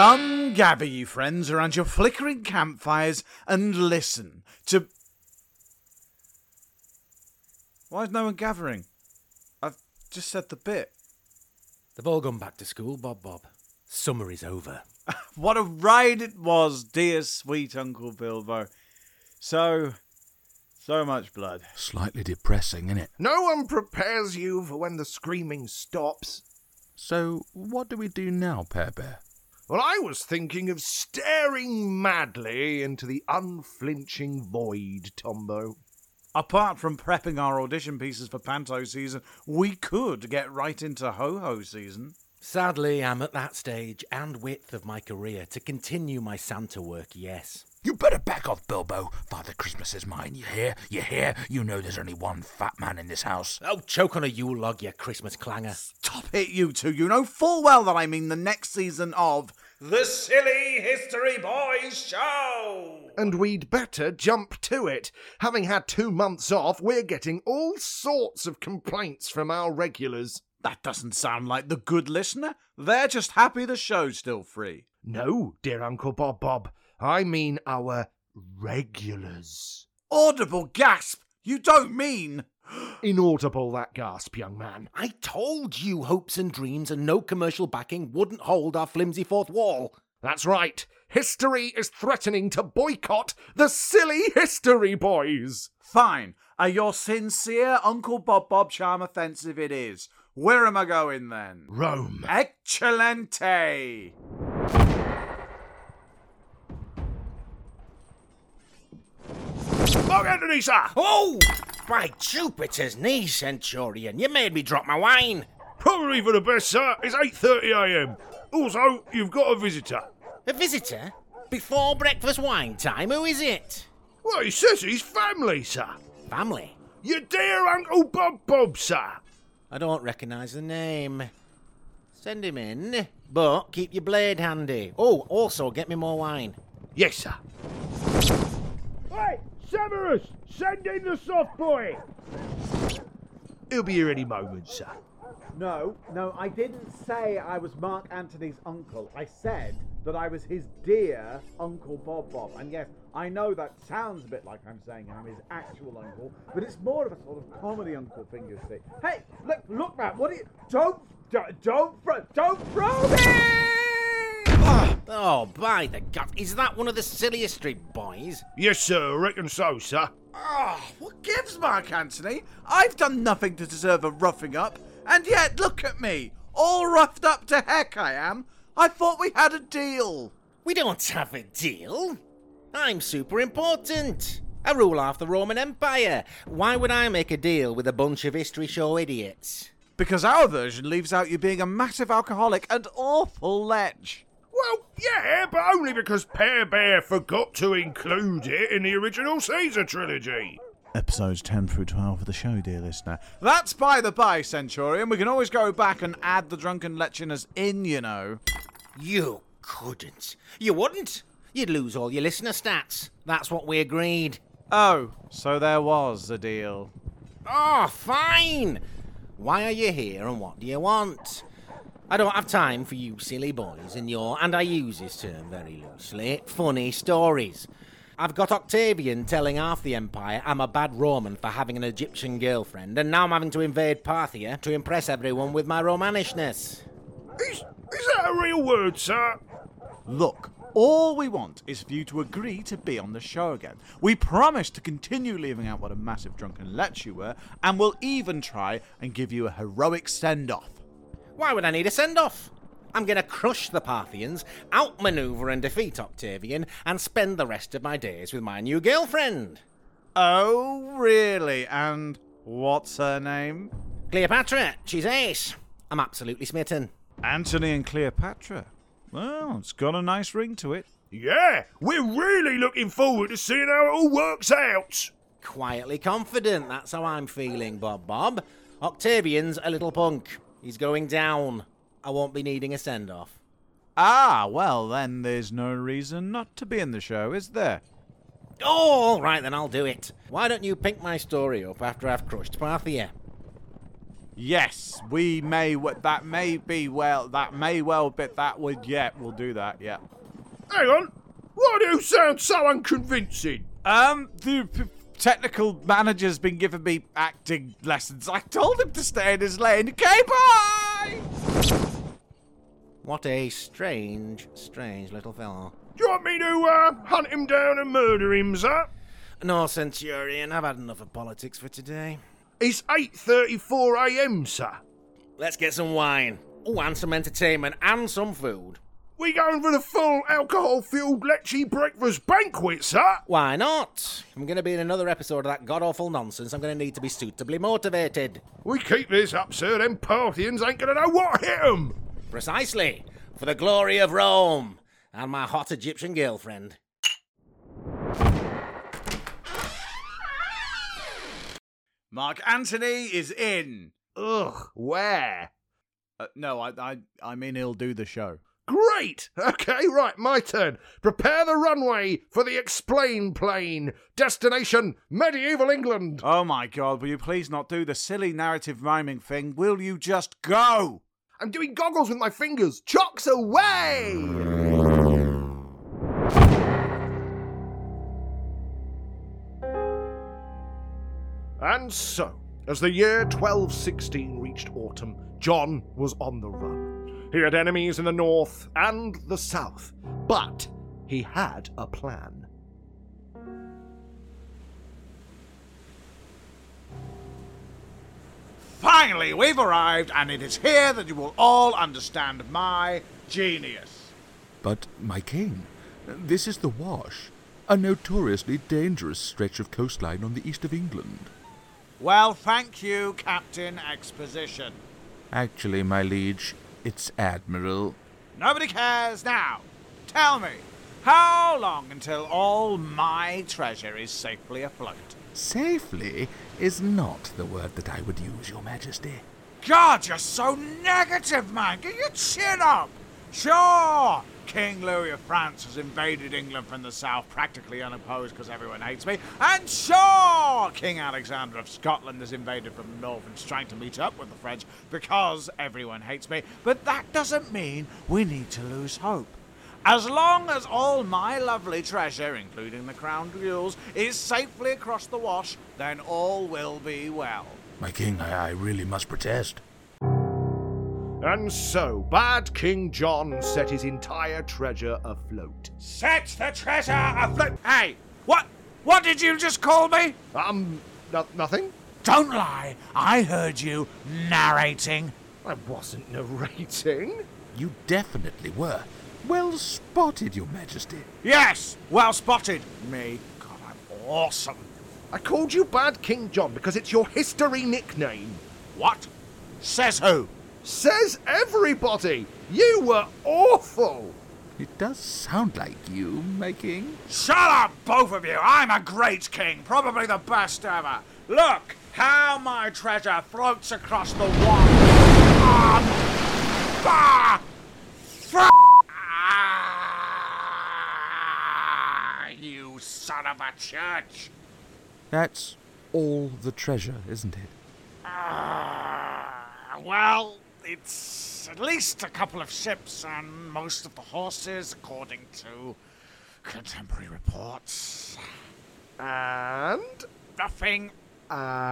Come gather, you friends, around your flickering campfires and listen to. Why is no one gathering? I've just said the bit. They've all gone back to school, Bob Bob. Summer is over. What a ride it was, dear sweet Uncle Bilbo. So, so much blood. Slightly depressing, innit? No one prepares you for when the screaming stops. So, what do we do now, Pear Bear? Well, I was thinking of staring madly into the unflinching void, Tombo. Apart from prepping our audition pieces for Panto season, we could get right into Ho Ho season. Sadly, I'm at that stage and width of my career to continue my Santa work, yes. You better back off, Bilbo. Father Christmas is mine, you hear? You hear? You know there's only one fat man in this house. Oh, choke on a Yule log, you Christmas clanger. Stop it, you two. You know full well that I mean the next season of The Silly History Boys Show. And we'd better jump to it. Having had two months off, we're getting all sorts of complaints from our regulars. That doesn't sound like the good listener. They're just happy the show's still free. No, dear Uncle Bob Bob. I mean our regulars. Audible gasp! You don't mean. Inaudible, that gasp, young man. I told you hopes and dreams and no commercial backing wouldn't hold our flimsy fourth wall. That's right. History is threatening to boycott the silly History Boys. Fine. A your sincere Uncle Bob Bob charm offensive it is. Where am I going then? Rome. Excelente! Mark Antony, sir! Oh! By Jupiter's knee, Centurion, you made me drop my wine. Probably for the best, sir. It's 8.30am. Also, you've got a visitor. A visitor? Before breakfast wine time, who is it? Well, he says he's family, sir. Family? Your dear Uncle Bob Bob, sir. I don't recognise the name. Send him in, but keep your blade handy. Oh, also get me more wine. Yes, sir. Hey, Severus, send in the soft boy. He'll be here any moment, sir. No, no, I didn't say I was Mark Antony's uncle. I said that I was his dear Uncle Bob Bob. And yes, I know that sounds a bit like I'm saying I'm his actual uncle, but it's more of a sort of comedy uncle thing, you see. Hey, look, look, man, what are you. Don't, don't, don't, throw, don't throw me! Oh, by the God, is that one of the Silly History Boys? Yes, sir, I reckon so, sir. Oh, what gives, Mark Antony? I've done nothing to deserve a roughing up, and yet look at me, all roughed up to heck I am. I thought we had a deal. We don't have a deal. I'm super important. I rule half the Roman Empire. Why would I make a deal with a bunch of history show idiots? Because our version leaves out you being a massive alcoholic and awful lech. Well, yeah, but only because Pear Bear forgot to include it in the original Caesar trilogy. Episodes 10 through 12 of the show, dear listener. That's by the by, Centurion. We can always go back and add the drunken lectioners in, you know. You couldn't. You wouldn't. You'd lose all your listener stats. That's what we agreed. Oh, so there was a deal. Oh, fine. Why are you here and what do you want? I don't have time for you silly boys and your, and I use this term very loosely, funny stories. I've got Octavian telling half the Empire I'm a bad Roman for having an Egyptian girlfriend, and now I'm having to invade Parthia to impress everyone with my Romanishness. Is, is that a real word, sir? Look, all we want is for you to agree to be on the show again. We promise to continue leaving out what a massive drunken lech you were, and we'll even try and give you a heroic send off. Why would I need a send off? I'm going to crush the Parthians, outmaneuver and defeat Octavian, and spend the rest of my days with my new girlfriend. Oh, really? And what's her name? Cleopatra, she's ace. I'm absolutely smitten. Antony and Cleopatra. Well, it's got a nice ring to it. Yeah, we're really looking forward to seeing how it all works out. Quietly confident, that's how I'm feeling, Bob Bob. Octavian's a little punk. He's going down. I won't be needing a send off. Ah, well, then there's no reason not to be in the show, is there? Oh, all right, then I'll do it. Why don't you pick my story up after I've crushed Parthia? Yes, we may. w- That may be well. That may well. But that would. Yeah, we'll do that. Yeah. Hang on. Why do you sound so unconvincing? Um, the p- technical manager's been giving me acting lessons. I told him to stay in his lane. Okay, bye. What a strange, strange little fellow. Do you want me to uh, hunt him down and murder him, sir? No, Centurion, I've had enough of politics for today. It's 8.34 a.m., sir. Let's get some wine. Oh, and some entertainment and some food. We going for the full alcohol-fueled lecce breakfast banquet, sir? Why not? I'm going to be in another episode of that god awful nonsense. I'm going to need to be suitably motivated. We keep this up, sir, them Parthians ain't gonna know what hit 'em. Precisely. For the glory of Rome and my hot Egyptian girlfriend. Mark Antony is in. Ugh, where? Uh, no, I, I, I mean he'll do the show. Great! Okay, right, my turn. Prepare the runway for the explain plane. Destination medieval England. Oh my God! Will you please not do the silly narrative rhyming thing? Will you just go? I'm doing goggles with my fingers. Chocks away! And so, as the year 1216 reached autumn, John was on the run. He had enemies in the north and the south, but he had a plan. Finally, we've arrived, and it is here that you will all understand my genius. But, my king, this is the Wash, a notoriously dangerous stretch of coastline on the east of England. Well, thank you, Captain Exposition. Actually, my liege, it's Admiral. Nobody cares now. Tell me, how long until all my treasure is safely afloat? Safely is not the word that I would use, Your Majesty. God, you're so negative, man. Get your chin up. Sure, King Louis of France has invaded England from the south, practically unopposed because everyone hates me. And sure, King Alexander of Scotland has invaded from the north and is trying to meet up with the French because everyone hates me. But that doesn't mean we need to lose hope. As long as all my lovely treasure, including the crown jewels, is safely across the wash, then all will be well. My king, I, I really must protest. And so, bad King John set his entire treasure afloat. Set the treasure afloat. Hey, what? What did you just call me? Um, no- nothing? Don't lie. I heard you narrating. I wasn't narrating. You definitely were. Well spotted, Your Majesty. Yes, well spotted. Me. God, I'm awesome. I called you Bad King John because it's your history nickname. What? Says who? Says everybody! You were awful! It does sound like you, making. Shut up, both of you. I'm a great king, probably the best ever. Look how my treasure floats across the water. Ah, bah, fr- Ah, you son of a church. That's all the treasure, isn't it? Ah, well, it's at least a couple of ships and most of the horses, according to contemporary reports. And. Nothing. And.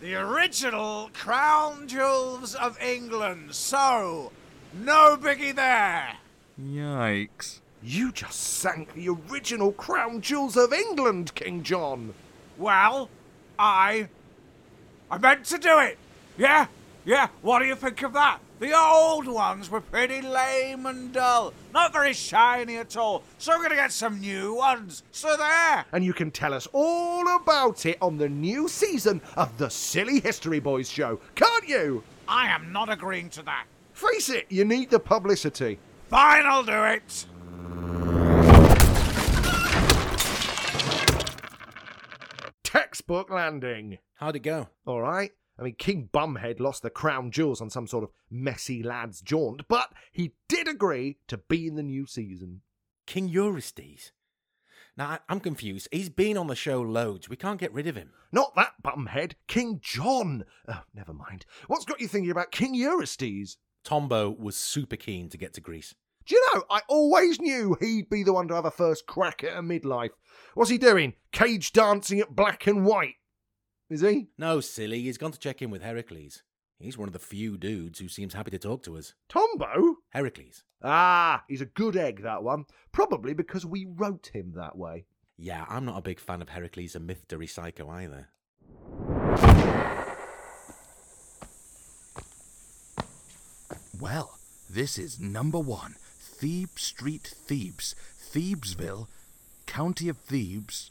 The original crown jewels of England. So, no biggie there. Yikes. You just sank the original crown jewels of England, King John! Well, I. I meant to do it. Yeah? Yeah, what do you think of that? The old ones were pretty lame and dull, not very shiny at all. So we're gonna get some new ones. So there. And you can tell us all about it on the new season of the Silly History Boys show, can't you? I am not agreeing to that. Face it, you need the publicity. Fine, I'll do it. Textbook landing. How'd it go? All right. I mean, King Bumhead lost the crown jewels on some sort of messy lad's jaunt, but he did agree to be in the new season. King Eurystheus? Now, I'm confused. He's been on the show loads. We can't get rid of him. Not that bumhead, King John. Oh, never mind. What's got you thinking about King Eurystheus? Tombo was super keen to get to Greece. Do you know, I always knew he'd be the one to have a first crack at a midlife. What's he doing? Cage dancing at black and white? Is he? No, silly. He's gone to check in with Heracles. He's one of the few dudes who seems happy to talk to us. Tombo? Heracles. Ah, he's a good egg, that one. Probably because we wrote him that way. Yeah, I'm not a big fan of Heracles and Mythdery Psycho either. Well, this is number one Thebes Street, Thebes, Thebesville, County of Thebes,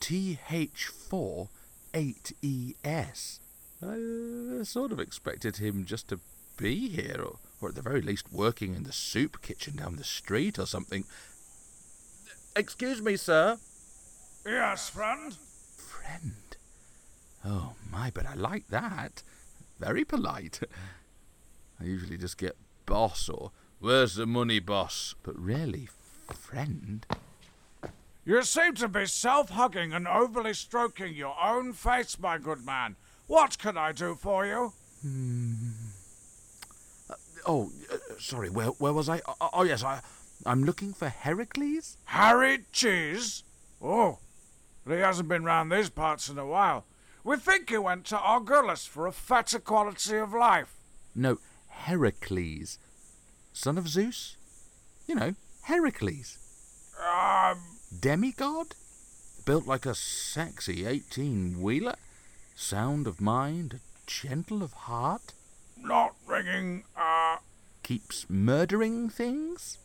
TH4 8ES. I uh, sort of expected him just to be here, or, or at the very least working in the soup kitchen down the street or something. Excuse me, sir. Yes, friend? Friend. Oh my, but I like that. Very polite. I usually just get boss or where's the money, boss? But really, friend. You seem to be self hugging and overly stroking your own face, my good man. What can I do for you? Oh, uh, sorry. Where where was I? Oh, oh yes, I I'm looking for Heracles. Harry Cheese? Oh, he hasn't been round these parts in a while. We think he went to Argolis for a fatter quality of life. No, Heracles, son of Zeus. You know, Heracles, Um, demigod, built like a sexy eighteen wheeler, sound of mind, gentle of heart. not ringing, uh. keeps murdering things?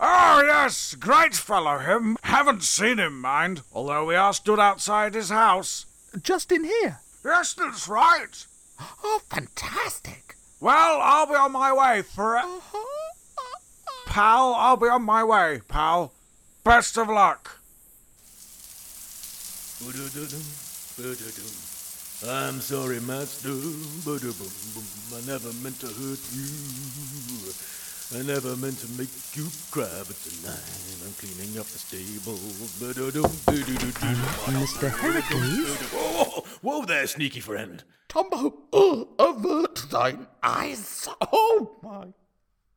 Oh, yes, great fellow, him. Haven't seen him, mind, although we are stood outside his house. Just in here. Yes, that's right. Oh, fantastic. Well, I'll be on my way for it. Pal, I'll be on my way, pal. Best of luck. I'm sorry, master. I never meant to hurt you. I never meant to make you cry, but tonight I'm cleaning up the stables. Mr. Heracles? Whoa, whoa there, sneaky friend. Tombo, oh, uh, avert thine eyes. Oh, my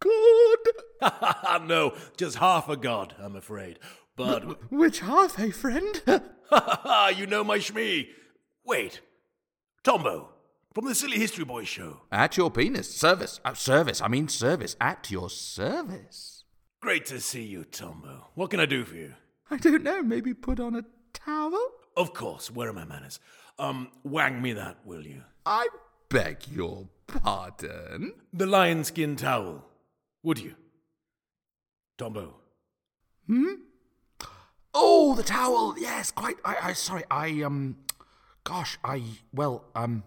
God. no, just half a god, I'm afraid. But Which half, eh, friend? Ha ha ha, you know my shmee. Wait, Tombo from the Silly History Boys show. At your penis. Service. Uh, service. I mean service. At your service. Great to see you, Tombo. What can I do for you? I don't know. Maybe put on a towel? Of course. Where are my manners? Um, wang me that, will you? I beg your pardon. The lion skin towel. Would you? Tombo. Hmm? Oh, the towel. Yes, quite. I, I, sorry. I, um, gosh, I, well, um,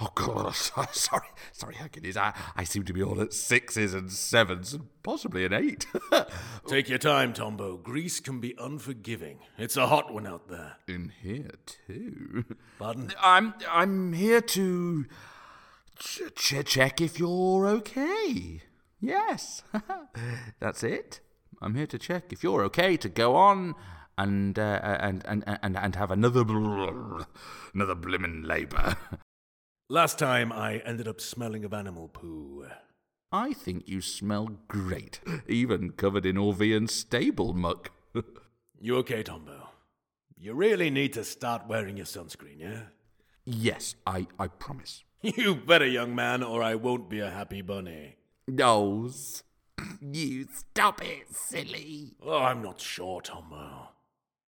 oh, God, sorry, sorry, Hercules. I, I seem to be all at sixes and sevens and possibly an eight. Take your time, Tombo. Greece can be unforgiving. It's a hot one out there. In here, too. Pardon? I'm, I'm here to ch- ch- check if you're okay. Yes, that's it. I'm here to check if you're okay to go on and uh, and, and and and have another bl- another blimmin' labour. Last time I ended up smelling of animal poo. I think you smell great, even covered in Augean stable muck. You okay, Tombo? You really need to start wearing your sunscreen, yeah? yes, I I promise. You better, young man, or I won't be a happy bunny. No, you stop it, silly. Oh, I'm not sure, Tombo.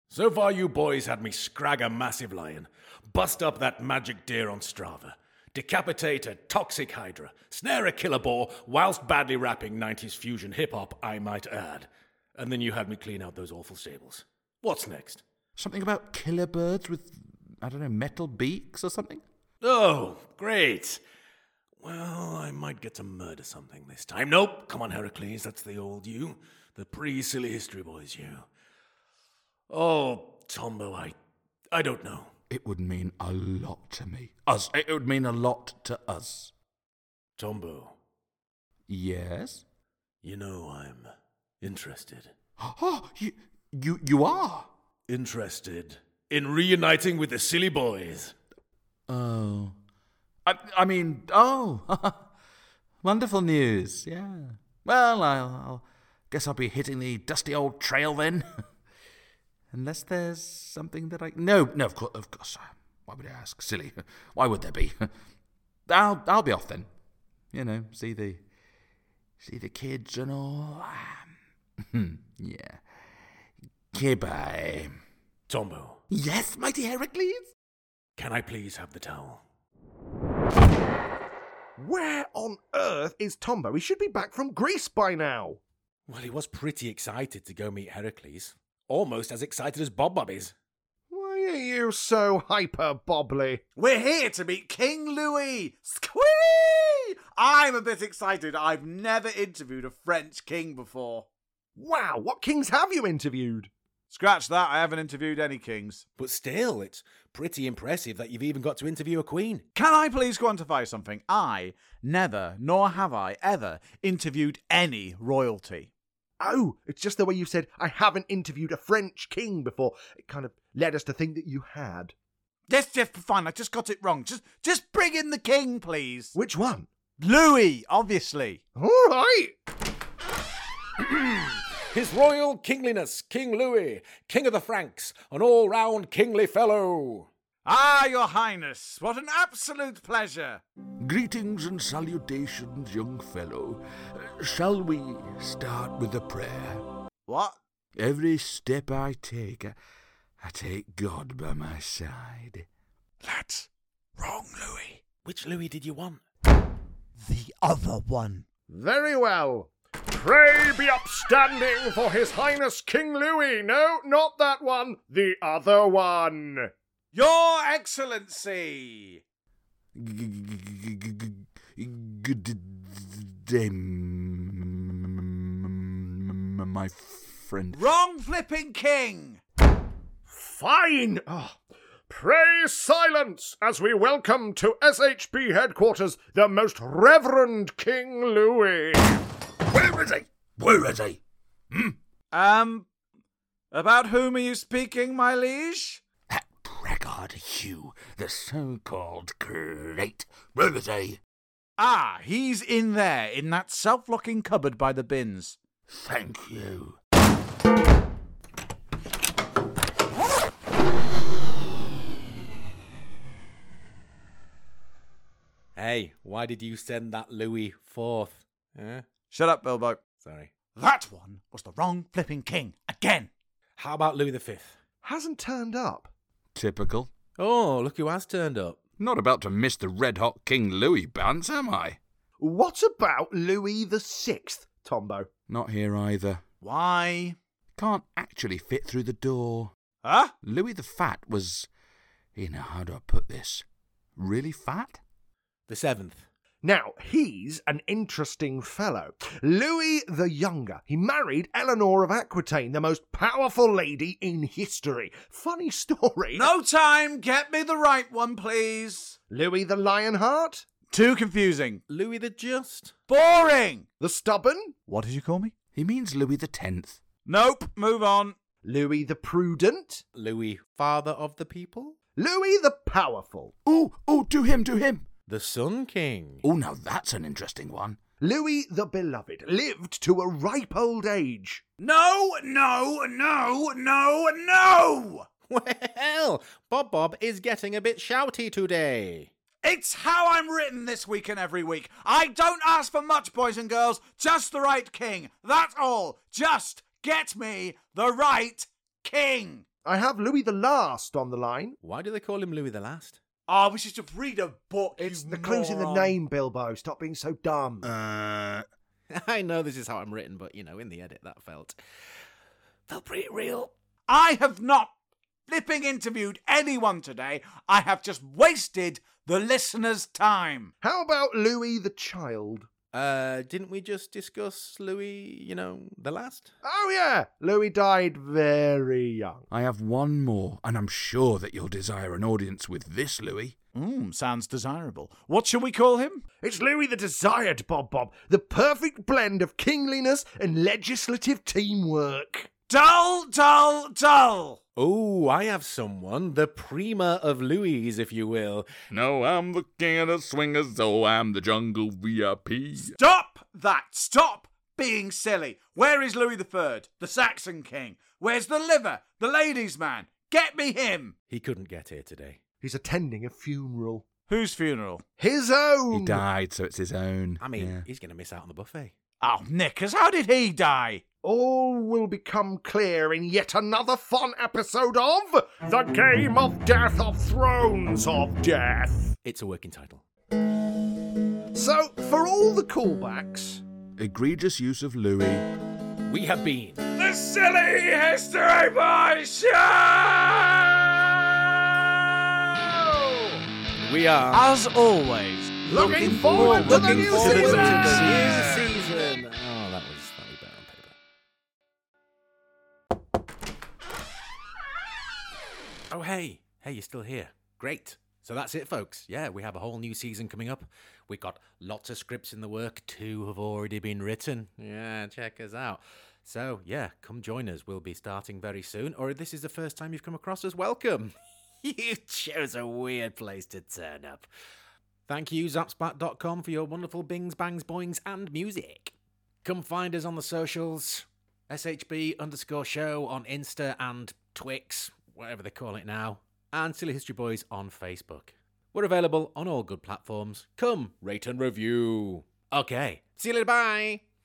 So far, you boys had me scrag a massive lion, bust up that magic deer on Strava, decapitate a toxic hydra, snare a killer boar, whilst badly rapping 90s fusion hip hop, I might add. And then you had me clean out those awful stables. What's next? Something about killer birds with I don't know metal beaks or something. Oh, great. Well, I might get to murder something this time. Nope. Come on, Heracles. That's the old you. The pre silly history boys you. Oh, Tombo, I. I don't know. It would mean a lot to me. Us. It would mean a lot to us. Tombo, Yes. you know I'm interested. Oh, you You you are? Interested in reuniting with the silly boys? Oh. I, I mean, oh. Wonderful news, yeah. Well, I'll, I'll guess I'll be hitting the dusty old trail then. Unless there's something that I. No, no, of course, of course. Uh, why would I ask? Silly. Why would there be? I'll, I'll be off then. You know, see the. See the kids and all. yeah. Goodbye. Tombo, Yes, mighty Heracles? can I please have the towel? Where on earth is Tombo? He should be back from Greece by now. Well, he was pretty excited to go meet Heracles. Almost as excited as Bob Bob is. Why are you so hyper bobbly? We're here to meet King Louis! Squee! I'm a bit excited. I've never interviewed a French king before. Wow, what kings have you interviewed? Scratch that, I haven't interviewed any kings. But still, it's pretty impressive that you've even got to interview a queen. Can I please quantify something? I never, nor have I ever, interviewed any royalty. Oh, it's just the way you said, I haven't interviewed a French king before. It kind of led us to think that you had. Yes, yes, fine, I just got it wrong. Just just bring in the king, please. Which one? Louis, obviously. All right. His Royal Kingliness, King Louis, King of the Franks, an all round kingly fellow. Ah, your highness, what an absolute pleasure. Greetings and salutations, young fellow. Shall we start with a prayer? What? Every step I take, I, I take God by my side. That's wrong, Louis. Which Louis did you want? The other one. Very well. Pray be upstanding for His Highness King Louis. No, not that one. The other one. Your Excellency! Good day, m- my friend. Wrong flipping king! Fine. Ah, pray silence as we welcome to SHB headquarters the most Reverend King Louis. Where is he? Where is he? Um, about whom are you speaking, my liege? That braggart Hugh, the so-called great. Where is he? Ah, he's in there, in that self-locking cupboard by the bins. Thank you. Hey, why did you send that Louis forth? Eh? Shut up, Bilbo. Sorry. That one was the wrong flipping king, again. How about Louis V? Hasn't turned up. Typical. Oh, look who has turned up. Not about to miss the red-hot King Louis bounce, am I? What about Louis the Sixth, Tombo? Not here either. Why? Can't actually fit through the door. Huh? Louis the Fat was, you know, how do I put this? Really fat? The seventh. Now, he's an interesting fellow. Louis the Younger. He married Eleanor of Aquitaine, the most powerful lady in history. Funny story. No time. Get me the right one, please. Louis the Lionheart? Too confusing. Louis the Just? Boring. The Stubborn? What did you call me? He means Louis the Tenth. Nope. Move on. Louis the Prudent? Louis, father of the people? Louis the Powerful? Oh, oh, to him, to him. The Sun King? Oh, now that's an interesting one. Louis the Beloved lived to a ripe old age. No, no, no, no, no. Well, Bob Bob is getting a bit shouty today. It's how I'm written this week and every week. I don't ask for much, boys and girls. Just the right king. That's all. Just get me the right king. I have Louis the Last on the line. Why do they call him Louis the Last? Oh, we should just read a book. It's you the clues in the moron. name, Bilbo. Stop being so dumb. Uh, I know this is how I'm written, but you know, in the edit, that felt felt pretty real. I have not flipping interviewed anyone today. I have just wasted the listener's time. How about Louis the Child? Uh, didn't we just discuss Louis? You know, the last? Oh, yeah. Louis died very young. I have one more, and I'm sure that you'll desire an audience with this Louis. Mmm, sounds desirable. What shall we call him? It's Louis the Desired, Bob Bob. The perfect blend of kingliness and legislative teamwork. Dull, dull, dull. Oh, I have someone, the Prima of Louis, if you will. No, I'm the king of the swingers, oh, I'm the jungle VIP. Stop that! Stop being silly. Where is Louis III, the Saxon king? Where's the liver, the ladies' man? Get me him. He couldn't get here today. He's attending a funeral. Whose funeral? His own! He died, so it's his own. I mean, Yeah. he's going to miss out on the buffet. Oh, Nickers, how did he die? All will become clear in yet another fun episode of The Game of Death of Thrones of Death. It's a working title. So, for all the callbacks, egregious use of Louis. We have been The Silly History Boy Show! We are As always, looking forward to the looking new forward to the new season. Oh, hey, hey, you're still here. Great. So that's it, folks. Yeah, we have a whole new season coming up. We've got lots of scripts in the work. Two have already been written. Yeah, check us out. So, yeah, come join us. We'll be starting very soon. Or if this is the first time you've come across us, welcome. you chose a weird place to turn up. Thank you, zapsplat.com, for your wonderful bings, bangs, boings, and music. Come find us on the socials. SHB underscore show on Insta and Twix, whatever they call it now. And Silly History Boys on Facebook. We're available on all good platforms. Come, rate and review. Okay, see you later, bye.